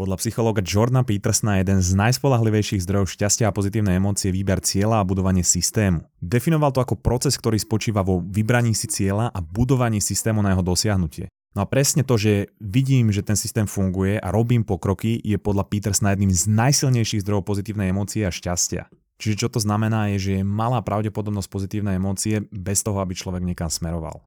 Podľa psychológa Jordana Petersona je jeden z najspolahlivejších zdrojov šťastia a pozitívnej emócie výber cieľa a budovanie systému. Definoval to ako proces, ktorý spočíva vo vybraní si cieľa a budovaní systému na jeho dosiahnutie. No a presne to, že vidím, že ten systém funguje a robím pokroky, je podľa Petersona jedným z najsilnejších zdrojov pozitívnej emócie a šťastia. Čiže čo to znamená je, že je malá pravdepodobnosť pozitívnej emócie bez toho, aby človek niekam smeroval.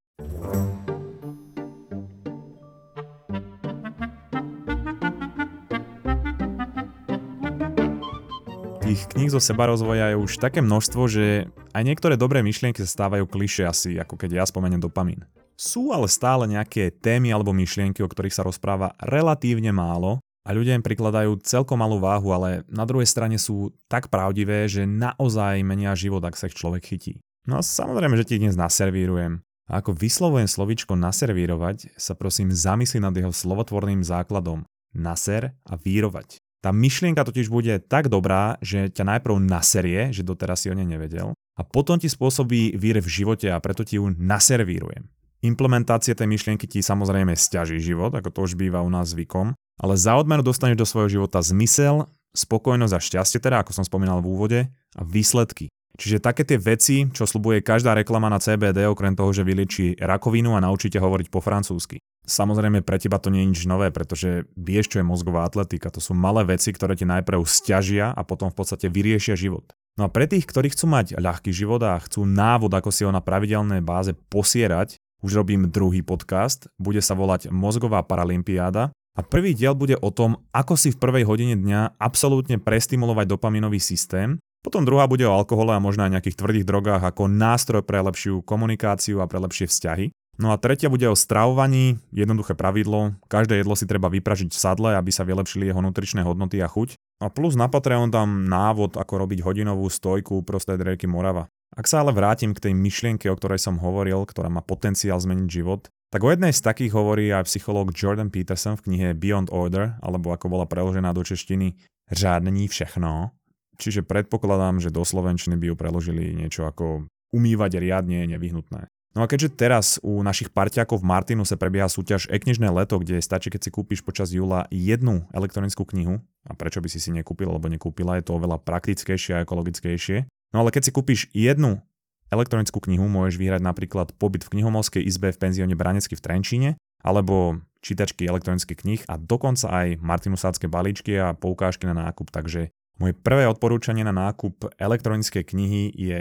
Tých kníh zo sebarozvoja je už také množstvo, že aj niektoré dobré myšlienky sa stávajú kliše asi, ako keď ja spomeniem dopamín. Sú ale stále nejaké témy alebo myšlienky, o ktorých sa rozpráva relatívne málo a ľudia im prikladajú celkom malú váhu, ale na druhej strane sú tak pravdivé, že naozaj menia život, ak sa ich človek chytí. No a samozrejme, že ti dnes naservírujem. A ako vyslovujem slovičko naservírovať, sa prosím zamysli nad jeho slovotvorným základom. Naser a vírovať. Tá myšlienka totiž bude tak dobrá, že ťa najprv naserie, že doteraz si o nej nevedel, a potom ti spôsobí vír v živote a preto ti ju naservírujem. Implementácia tej myšlienky ti samozrejme stiaží život, ako to už býva u nás zvykom, ale za odmenu dostaneš do svojho života zmysel, spokojnosť a šťastie, teda ako som spomínal v úvode, a výsledky. Čiže také tie veci, čo slubuje každá reklama na CBD, okrem toho, že vylieči rakovinu a naučíte hovoriť po francúzsky. Samozrejme pre teba to nie je nič nové, pretože vieš, čo je mozgová atletika. To sú malé veci, ktoré ti najprv stiažia a potom v podstate vyriešia život. No a pre tých, ktorí chcú mať ľahký život a chcú návod, ako si ho na pravidelnej báze posierať, už robím druhý podcast, bude sa volať Mozgová paralympiáda a prvý diel bude o tom, ako si v prvej hodine dňa absolútne prestimulovať dopaminový systém. Potom druhá bude o alkohole a možno aj nejakých tvrdých drogách ako nástroj pre lepšiu komunikáciu a pre lepšie vzťahy. No a tretia bude o stravovaní, jednoduché pravidlo, každé jedlo si treba vypražiť v sadle, aby sa vylepšili jeho nutričné hodnoty a chuť. A plus na Patreon tam návod, ako robiť hodinovú stojku prostred rieky Morava. Ak sa ale vrátim k tej myšlienke, o ktorej som hovoril, ktorá má potenciál zmeniť život, tak o jednej z takých hovorí aj psychológ Jordan Peterson v knihe Beyond Order, alebo ako bola preložená do češtiny Řádnení všechno. Čiže predpokladám, že do slovenčiny by ju preložili niečo ako umývať riadne je nevyhnutné. No a keďže teraz u našich parťákov v Martinu sa prebieha súťaž e-knižné leto, kde stačí, keď si kúpiš počas júla jednu elektronickú knihu, a prečo by si si nekúpil alebo nekúpila, je to oveľa praktickejšie a ekologickejšie. No ale keď si kúpiš jednu elektronickú knihu, môžeš vyhrať napríklad pobyt v knihomolskej izbe v penzióne Branecky v Trenčíne, alebo čítačky elektronických knih a dokonca aj Martinusácké balíčky a poukážky na nákup. Takže moje prvé odporúčanie na nákup elektronickej knihy je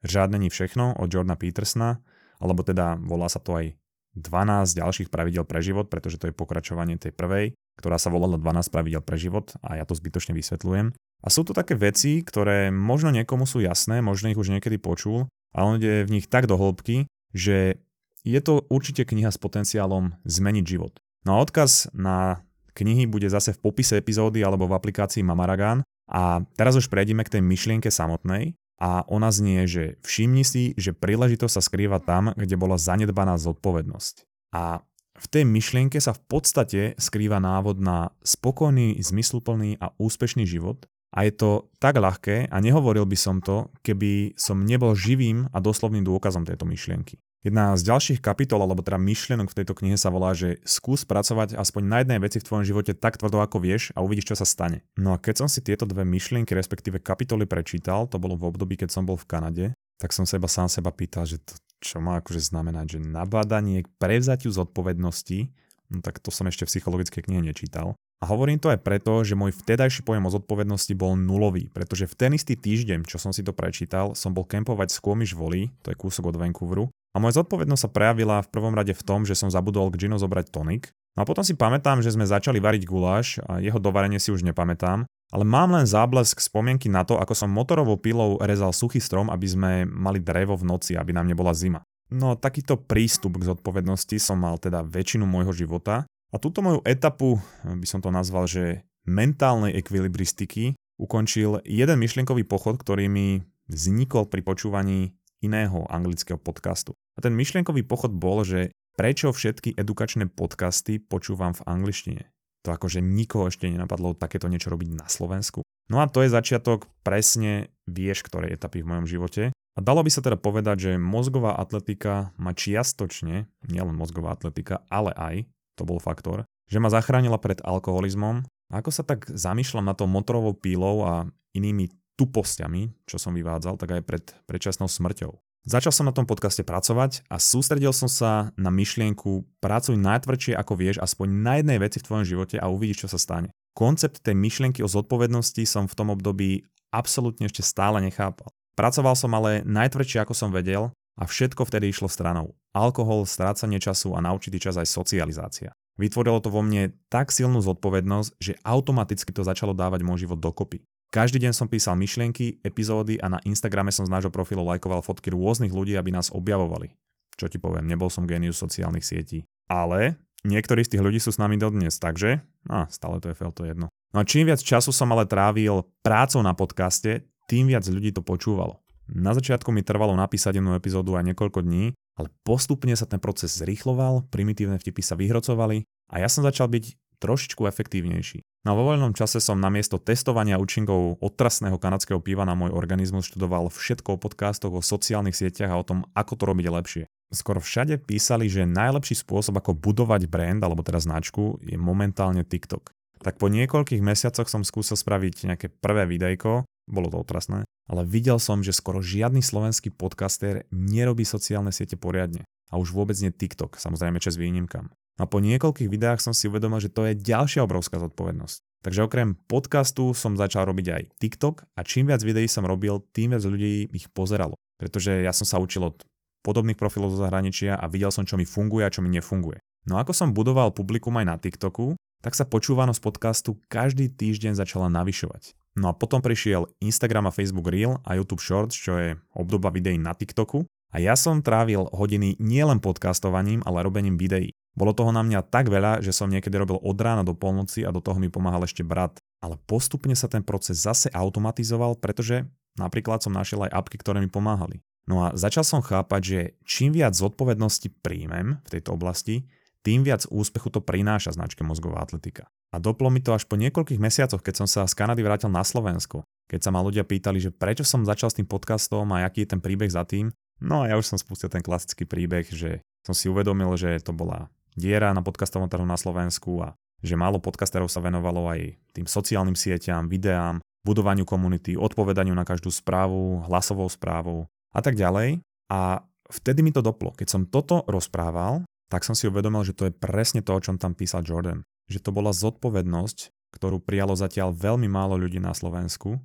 Žiadne všechno od Jordana Petersona alebo teda volá sa to aj 12 ďalších pravidel pre život, pretože to je pokračovanie tej prvej, ktorá sa volala 12 pravidel pre život a ja to zbytočne vysvetľujem. A sú to také veci, ktoré možno niekomu sú jasné, možno ich už niekedy počul, ale on ide v nich tak do hĺbky, že je to určite kniha s potenciálom zmeniť život. No a odkaz na knihy bude zase v popise epizódy alebo v aplikácii Mamaragan. A teraz už prejdeme k tej myšlienke samotnej a ona znie, že všimni si, že príležitosť sa skrýva tam, kde bola zanedbaná zodpovednosť. A v tej myšlienke sa v podstate skrýva návod na spokojný, zmysluplný a úspešný život a je to tak ľahké a nehovoril by som to, keby som nebol živým a doslovným dôkazom tejto myšlienky. Jedna z ďalších kapitol, alebo teda myšlienok v tejto knihe sa volá, že skús pracovať aspoň na jednej veci v tvojom živote tak tvrdo, ako vieš a uvidíš, čo sa stane. No a keď som si tieto dve myšlienky, respektíve kapitoly prečítal, to bolo v období, keď som bol v Kanade, tak som seba sám seba pýtal, že to, čo má akože znamenať, že nabádanie k prevzatiu zodpovednosti, no tak to som ešte v psychologickej knihe nečítal. A hovorím to aj preto, že môj vtedajší pojem o zodpovednosti bol nulový, pretože v ten istý týždeň, čo som si to prečítal, som bol kempovať s Squamish Valley, to je kúsok od Vancouveru, a moja zodpovednosť sa prejavila v prvom rade v tom, že som zabudol k Gino zobrať tonik. No a potom si pamätám, že sme začali variť guláš a jeho dovarenie si už nepamätám, ale mám len záblesk spomienky na to, ako som motorovou pilou rezal suchý strom, aby sme mali drevo v noci, aby nám nebola zima. No takýto prístup k zodpovednosti som mal teda väčšinu môjho života a túto moju etapu, by som to nazval, že mentálnej ekvilibristiky, ukončil jeden myšlienkový pochod, ktorý mi vznikol pri počúvaní iného anglického podcastu. A ten myšlienkový pochod bol, že prečo všetky edukačné podcasty počúvam v angličtine. To akože nikoho ešte nenapadlo takéto niečo robiť na Slovensku. No a to je začiatok presne vieš, ktorej etapy v mojom živote. A dalo by sa teda povedať, že mozgová atletika ma čiastočne, nielen mozgová atletika, ale aj, to bol faktor, že ma zachránila pred alkoholizmom Ako sa tak zamýšľam na to motorovou pílou a inými tupostiami, čo som vyvádzal, tak aj pred predčasnou smrťou. Začal som na tom podcaste pracovať a sústredil som sa na myšlienku pracuj najtvrdšie ako vieš aspoň na jednej veci v tvojom živote a uvidíš, čo sa stane. Koncept tej myšlienky o zodpovednosti som v tom období absolútne ešte stále nechápal. Pracoval som ale najtvrdšie ako som vedel a všetko vtedy išlo stranou. Alkohol, strácanie času a na určitý čas aj socializácia. Vytvorilo to vo mne tak silnú zodpovednosť, že automaticky to začalo dávať môj život dokopy. Každý deň som písal myšlienky, epizódy a na Instagrame som z nášho profilu lajkoval fotky rôznych ľudí, aby nás objavovali. Čo ti poviem, nebol som génius sociálnych sietí. Ale niektorí z tých ľudí sú s nami dodnes, takže a, stále to je fel, to jedno. No a čím viac času som ale trávil prácou na podcaste, tým viac ľudí to počúvalo. Na začiatku mi trvalo napísať jednu epizódu aj niekoľko dní, ale postupne sa ten proces zrýchloval, primitívne vtipy sa vyhrocovali a ja som začal byť trošičku efektívnejší. Na vo voľnom čase som namiesto testovania účinkov otrasného kanadského piva na môj organizmus študoval všetko o podcastoch, o sociálnych sieťach a o tom, ako to robiť lepšie. Skoro všade písali, že najlepší spôsob, ako budovať brand, alebo teda značku, je momentálne TikTok. Tak po niekoľkých mesiacoch som skúsil spraviť nejaké prvé videjko, bolo to otrasné, ale videl som, že skoro žiadny slovenský podcaster nerobí sociálne siete poriadne. A už vôbec nie TikTok, samozrejme čas výnimkám. A po niekoľkých videách som si uvedomil, že to je ďalšia obrovská zodpovednosť. Takže okrem podcastu som začal robiť aj TikTok a čím viac videí som robil, tým viac ľudí ich pozeralo. Pretože ja som sa učil od podobných profilov zo zahraničia a videl som, čo mi funguje a čo mi nefunguje. No ako som budoval publikum aj na TikToku, tak sa počúvanosť podcastu každý týždeň začala navyšovať. No a potom prišiel Instagram a Facebook Reel a YouTube Shorts, čo je obdoba videí na TikToku. A ja som trávil hodiny nielen podcastovaním, ale robením videí. Bolo toho na mňa tak veľa, že som niekedy robil od rána do polnoci a do toho mi pomáhal ešte brat. Ale postupne sa ten proces zase automatizoval, pretože napríklad som našiel aj apky, ktoré mi pomáhali. No a začal som chápať, že čím viac zodpovednosti príjmem v tejto oblasti, tým viac úspechu to prináša značke mozgová atletika. A doplo mi to až po niekoľkých mesiacoch, keď som sa z Kanady vrátil na Slovensko. Keď sa ma ľudia pýtali, že prečo som začal s tým podcastom a aký je ten príbeh za tým, no a ja už som spustil ten klasický príbeh, že som si uvedomil, že to bola diera na podcastovom trhu na Slovensku a že málo podcasterov sa venovalo aj tým sociálnym sieťam, videám, budovaniu komunity, odpovedaniu na každú správu, hlasovou správou a tak ďalej. A vtedy mi to doplo. Keď som toto rozprával, tak som si uvedomil, že to je presne to, o čom tam písal Jordan. Že to bola zodpovednosť, ktorú prijalo zatiaľ veľmi málo ľudí na Slovensku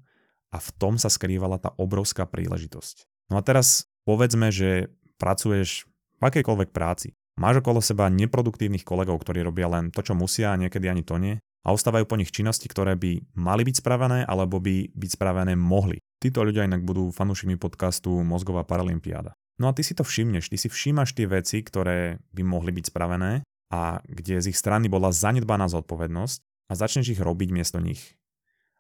a v tom sa skrývala tá obrovská príležitosť. No a teraz povedzme, že pracuješ v akejkoľvek práci. Máš okolo seba neproduktívnych kolegov, ktorí robia len to, čo musia a niekedy ani to nie a ostávajú po nich činnosti, ktoré by mali byť spravené alebo by byť spravené mohli. Títo ľudia inak budú fanúšikmi podcastu Mozgová paralympiáda. No a ty si to všimneš, ty si všímaš tie veci, ktoré by mohli byť spravené a kde z ich strany bola zanedbaná zodpovednosť a začneš ich robiť miesto nich.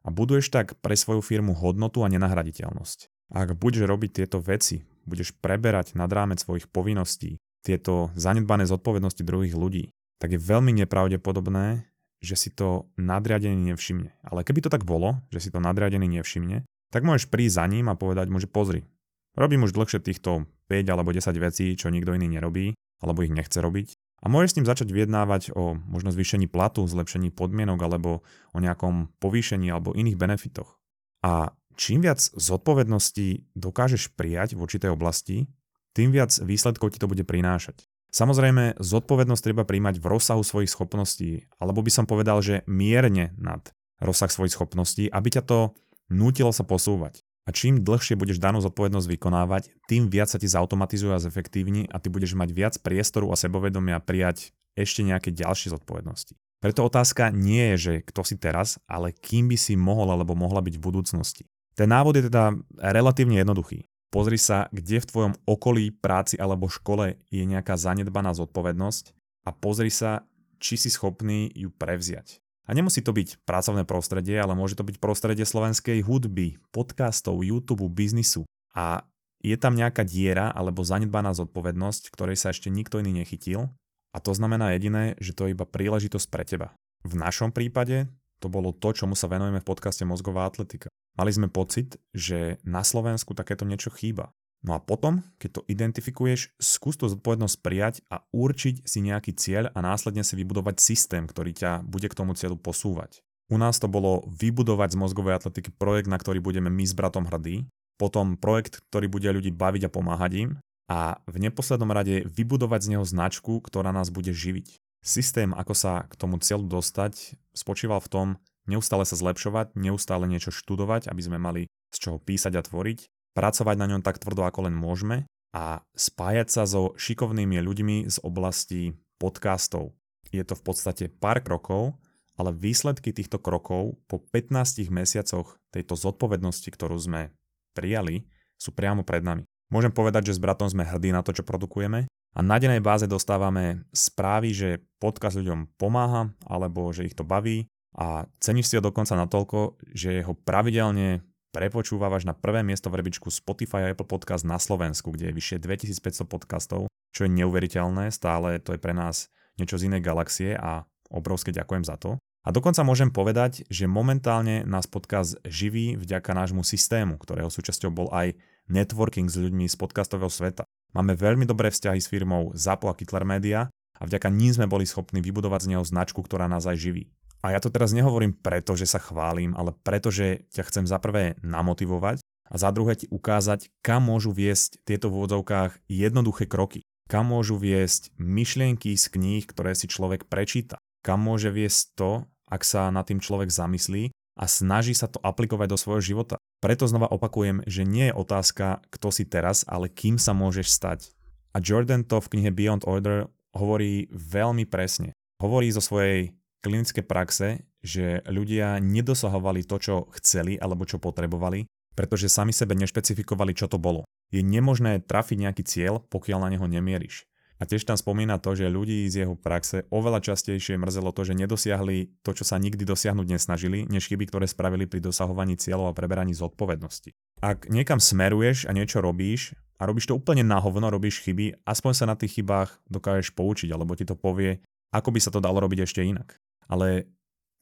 A buduješ tak pre svoju firmu hodnotu a nenahraditeľnosť. Ak budeš robiť tieto veci, budeš preberať nad rámec svojich povinností, tieto zanedbané zodpovednosti druhých ľudí, tak je veľmi nepravdepodobné, že si to nadriadený nevšimne. Ale keby to tak bolo, že si to nadriadený nevšimne, tak môžeš prísť za ním a povedať mu, že pozri, robím už dlhšie týchto 5 alebo 10 vecí, čo nikto iný nerobí, alebo ich nechce robiť. A môžeš s ním začať vyjednávať o možno zvýšení platu, zlepšení podmienok alebo o nejakom povýšení alebo iných benefitoch. A čím viac zodpovedností dokážeš prijať v určitej oblasti, tým viac výsledkov ti to bude prinášať. Samozrejme, zodpovednosť treba príjmať v rozsahu svojich schopností, alebo by som povedal, že mierne nad rozsah svojich schopností, aby ťa to nútilo sa posúvať. A čím dlhšie budeš danú zodpovednosť vykonávať, tým viac sa ti zautomatizuje a zefektívni a ty budeš mať viac priestoru a sebavedomia prijať ešte nejaké ďalšie zodpovednosti. Preto otázka nie je, že kto si teraz, ale kým by si mohol alebo mohla byť v budúcnosti. Ten návod je teda relatívne jednoduchý. Pozri sa, kde v tvojom okolí, práci alebo škole je nejaká zanedbaná zodpovednosť a pozri sa, či si schopný ju prevziať. A nemusí to byť pracovné prostredie, ale môže to byť prostredie slovenskej hudby, podcastov, YouTube, biznisu. A je tam nejaká diera alebo zanedbaná zodpovednosť, ktorej sa ešte nikto iný nechytil. A to znamená jediné, že to je iba príležitosť pre teba. V našom prípade to bolo to, čomu sa venujeme v podcaste Mozgová atletika. Mali sme pocit, že na Slovensku takéto niečo chýba. No a potom, keď to identifikuješ, skús tú zodpovednosť prijať a určiť si nejaký cieľ a následne si vybudovať systém, ktorý ťa bude k tomu cieľu posúvať. U nás to bolo vybudovať z mozgovej atletiky projekt, na ktorý budeme my s bratom hrdí, potom projekt, ktorý bude ľudí baviť a pomáhať im a v neposlednom rade vybudovať z neho značku, ktorá nás bude živiť. Systém, ako sa k tomu cieľu dostať, spočíval v tom neustále sa zlepšovať, neustále niečo študovať, aby sme mali z čoho písať a tvoriť, pracovať na ňom tak tvrdo, ako len môžeme a spájať sa so šikovnými ľuďmi z oblasti podcastov. Je to v podstate pár krokov, ale výsledky týchto krokov po 15 mesiacoch tejto zodpovednosti, ktorú sme prijali, sú priamo pred nami. Môžem povedať, že s bratom sme hrdí na to, čo produkujeme a na dennej báze dostávame správy, že podcast ľuďom pomáha alebo že ich to baví a ceníš si ho dokonca natoľko, že ho pravidelne prepočúvavaš na prvé miesto v rebičku Spotify a Apple Podcast na Slovensku, kde je vyššie 2500 podcastov, čo je neuveriteľné, stále to je pre nás niečo z inej galaxie a obrovské ďakujem za to. A dokonca môžem povedať, že momentálne nás podcast živí vďaka nášmu systému, ktorého súčasťou bol aj networking s ľuďmi z podcastového sveta. Máme veľmi dobré vzťahy s firmou Zapo a Kittler Media a vďaka ní sme boli schopní vybudovať z neho značku, ktorá nás aj živí. A ja to teraz nehovorím preto, že sa chválim, ale preto, že ťa chcem za prvé namotivovať a za druhé ti ukázať, kam môžu viesť tieto v úvodzovkách jednoduché kroky. Kam môžu viesť myšlienky z kníh, ktoré si človek prečíta. Kam môže viesť to, ak sa nad tým človek zamyslí a snaží sa to aplikovať do svojho života. Preto znova opakujem, že nie je otázka, kto si teraz, ale kým sa môžeš stať. A Jordan to v knihe Beyond Order hovorí veľmi presne. Hovorí zo svojej klinické praxe, že ľudia nedosahovali to, čo chceli alebo čo potrebovali, pretože sami sebe nešpecifikovali, čo to bolo. Je nemožné trafiť nejaký cieľ, pokiaľ na neho nemieríš. A tiež tam spomína to, že ľudí z jeho praxe oveľa častejšie mrzelo to, že nedosiahli to, čo sa nikdy dosiahnuť nesnažili, než chyby, ktoré spravili pri dosahovaní cieľov a preberaní zodpovednosti. Ak niekam smeruješ a niečo robíš a robíš to úplne na hovno, robíš chyby, aspoň sa na tých chybách dokážeš poučiť, alebo ti to povie, ako by sa to dalo robiť ešte inak. Ale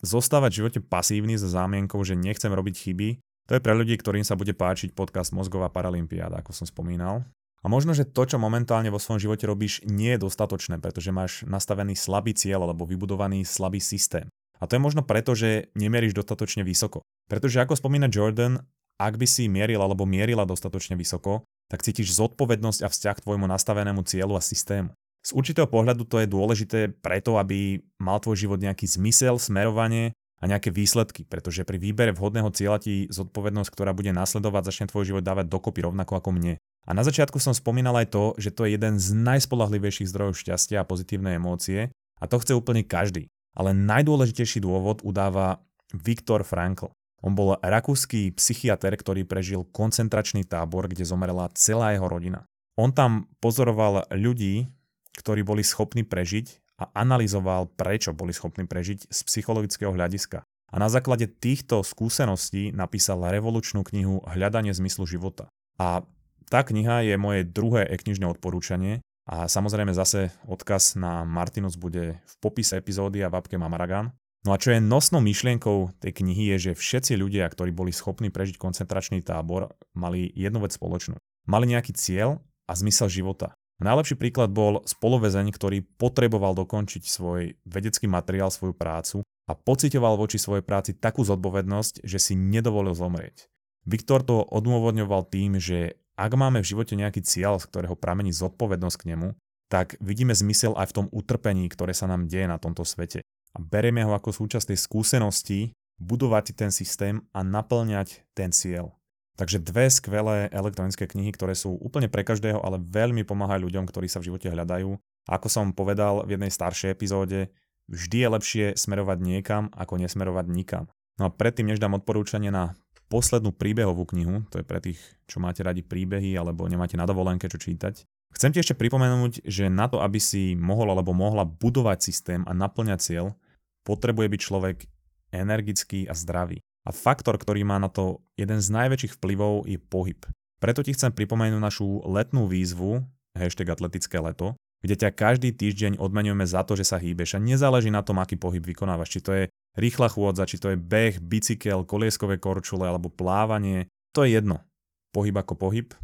zostávať v živote pasívny za zámienkou, že nechcem robiť chyby, to je pre ľudí, ktorým sa bude páčiť podcast Mozgová paralympiáda, ako som spomínal. A možno, že to, čo momentálne vo svojom živote robíš, nie je dostatočné, pretože máš nastavený slabý cieľ alebo vybudovaný slabý systém. A to je možno preto, že nemieríš dostatočne vysoko. Pretože ako spomína Jordan, ak by si mieril alebo mierila dostatočne vysoko, tak cítiš zodpovednosť a vzťah k tvojmu nastavenému cieľu a systému. Z určitého pohľadu to je dôležité preto, aby mal tvoj život nejaký zmysel, smerovanie a nejaké výsledky, pretože pri výbere vhodného cieľa ti zodpovednosť, ktorá bude nasledovať, začne tvoj život dávať dokopy rovnako ako mne. A na začiatku som spomínal aj to, že to je jeden z najspolahlivejších zdrojov šťastia a pozitívnej emócie a to chce úplne každý. Ale najdôležitejší dôvod udáva Viktor Frankl. On bol rakúsky psychiatr, ktorý prežil koncentračný tábor, kde zomrela celá jeho rodina. On tam pozoroval ľudí, ktorí boli schopní prežiť a analyzoval, prečo boli schopní prežiť z psychologického hľadiska. A na základe týchto skúseností napísal revolučnú knihu Hľadanie zmyslu života. A tá kniha je moje druhé e-knižné odporúčanie a samozrejme zase odkaz na Martinus bude v popise epizódy a v apke Mamaragan. No a čo je nosnou myšlienkou tej knihy je, že všetci ľudia, ktorí boli schopní prežiť koncentračný tábor, mali jednu vec spoločnú. Mali nejaký cieľ a zmysel života. Najlepší príklad bol spolovezeň, ktorý potreboval dokončiť svoj vedecký materiál, svoju prácu a pocitoval voči svojej práci takú zodpovednosť, že si nedovolil zomrieť. Viktor to odôvodňoval tým, že ak máme v živote nejaký cieľ, z ktorého pramení zodpovednosť k nemu, tak vidíme zmysel aj v tom utrpení, ktoré sa nám deje na tomto svete. A berieme ho ako súčasť tej skúsenosti, budovať ten systém a naplňať ten cieľ. Takže dve skvelé elektronické knihy, ktoré sú úplne pre každého, ale veľmi pomáhajú ľuďom, ktorí sa v živote hľadajú. A ako som povedal v jednej staršej epizóde, vždy je lepšie smerovať niekam, ako nesmerovať nikam. No a predtým, než dám odporúčanie na poslednú príbehovú knihu, to je pre tých, čo máte radi príbehy alebo nemáte na dovolenke čo čítať. Chcem ti ešte pripomenúť, že na to, aby si mohol alebo mohla budovať systém a naplňať cieľ, potrebuje byť človek energický a zdravý. A faktor, ktorý má na to jeden z najväčších vplyvov je pohyb. Preto ti chcem pripomenúť našu letnú výzvu, hashtag atletické leto, kde ťa každý týždeň odmenujeme za to, že sa hýbeš a nezáleží na tom, aký pohyb vykonávaš, či to je rýchla chôdza, či to je beh, bicykel, kolieskové korčule alebo plávanie, to je jedno. Pohyb ako pohyb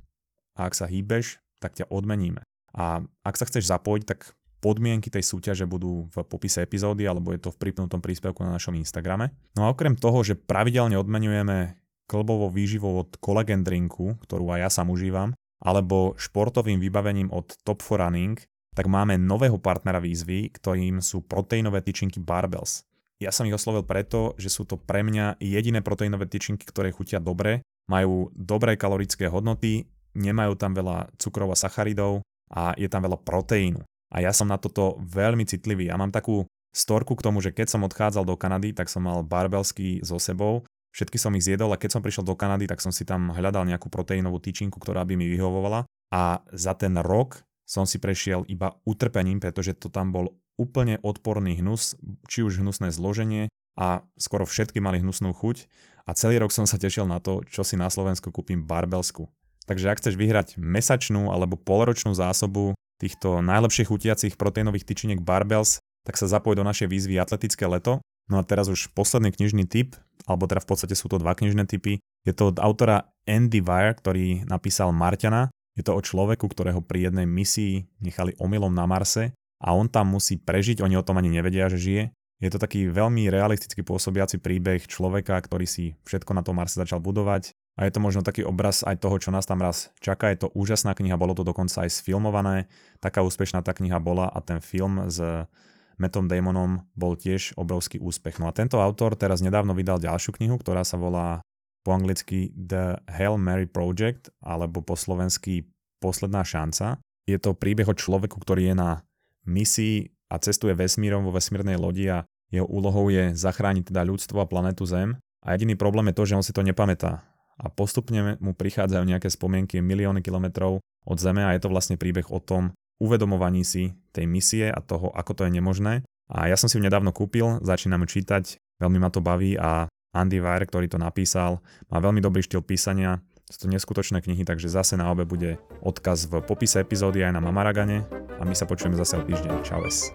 a ak sa hýbeš, tak ťa odmeníme. A ak sa chceš zapojiť, tak podmienky tej súťaže budú v popise epizódy alebo je to v pripnutom príspevku na našom Instagrame. No a okrem toho, že pravidelne odmenujeme klbovou výživou od Collagen Drinku, ktorú aj ja sám užívam, alebo športovým vybavením od Top for Running, tak máme nového partnera výzvy, ktorým sú proteínové tyčinky Barbells. Ja som ich oslovil preto, že sú to pre mňa jediné proteínové tyčinky, ktoré chutia dobre, majú dobré kalorické hodnoty, nemajú tam veľa cukrov a sacharidov a je tam veľa proteínu. A ja som na toto veľmi citlivý. Ja mám takú storku k tomu, že keď som odchádzal do Kanady, tak som mal barbelsky so sebou. Všetky som ich zjedol a keď som prišiel do Kanady, tak som si tam hľadal nejakú proteínovú tyčinku, ktorá by mi vyhovovala. A za ten rok som si prešiel iba utrpením, pretože to tam bol úplne odporný hnus, či už hnusné zloženie a skoro všetky mali hnusnú chuť a celý rok som sa tešil na to, čo si na Slovensku kúpim barbelsku. Takže ak chceš vyhrať mesačnú alebo polročnú zásobu týchto najlepšie chutiacich proteínových tyčiniek barbels, tak sa zapoj do našej výzvy Atletické leto. No a teraz už posledný knižný tip, alebo teda v podstate sú to dva knižné typy. Je to od autora Andy Weir, ktorý napísal Marťana je to o človeku, ktorého pri jednej misii nechali omylom na Marse a on tam musí prežiť, oni o tom ani nevedia, že žije. Je to taký veľmi realisticky pôsobiaci príbeh človeka, ktorý si všetko na tom Marse začal budovať a je to možno taký obraz aj toho, čo nás tam raz čaká. Je to úžasná kniha, bolo to dokonca aj sfilmované. Taká úspešná tá kniha bola a ten film s Mattom Damonom bol tiež obrovský úspech. No a tento autor teraz nedávno vydal ďalšiu knihu, ktorá sa volá po anglicky The Hail Mary Project, alebo po slovensky Posledná šanca. Je to príbeh o človeku, ktorý je na misii a cestuje vesmírom vo vesmírnej lodi a jeho úlohou je zachrániť teda ľudstvo a planetu Zem. A jediný problém je to, že on si to nepamätá. A postupne mu prichádzajú nejaké spomienky milióny kilometrov od Zeme a je to vlastne príbeh o tom uvedomovaní si tej misie a toho, ako to je nemožné. A ja som si ju nedávno kúpil, začínam čítať, veľmi ma to baví a Andy Weir, ktorý to napísal, má veľmi dobrý štýl písania, sú to neskutočné knihy, takže zase na obe bude odkaz v popise epizódy aj na Mamaragane a my sa počujeme zase o týždeň. Čaues.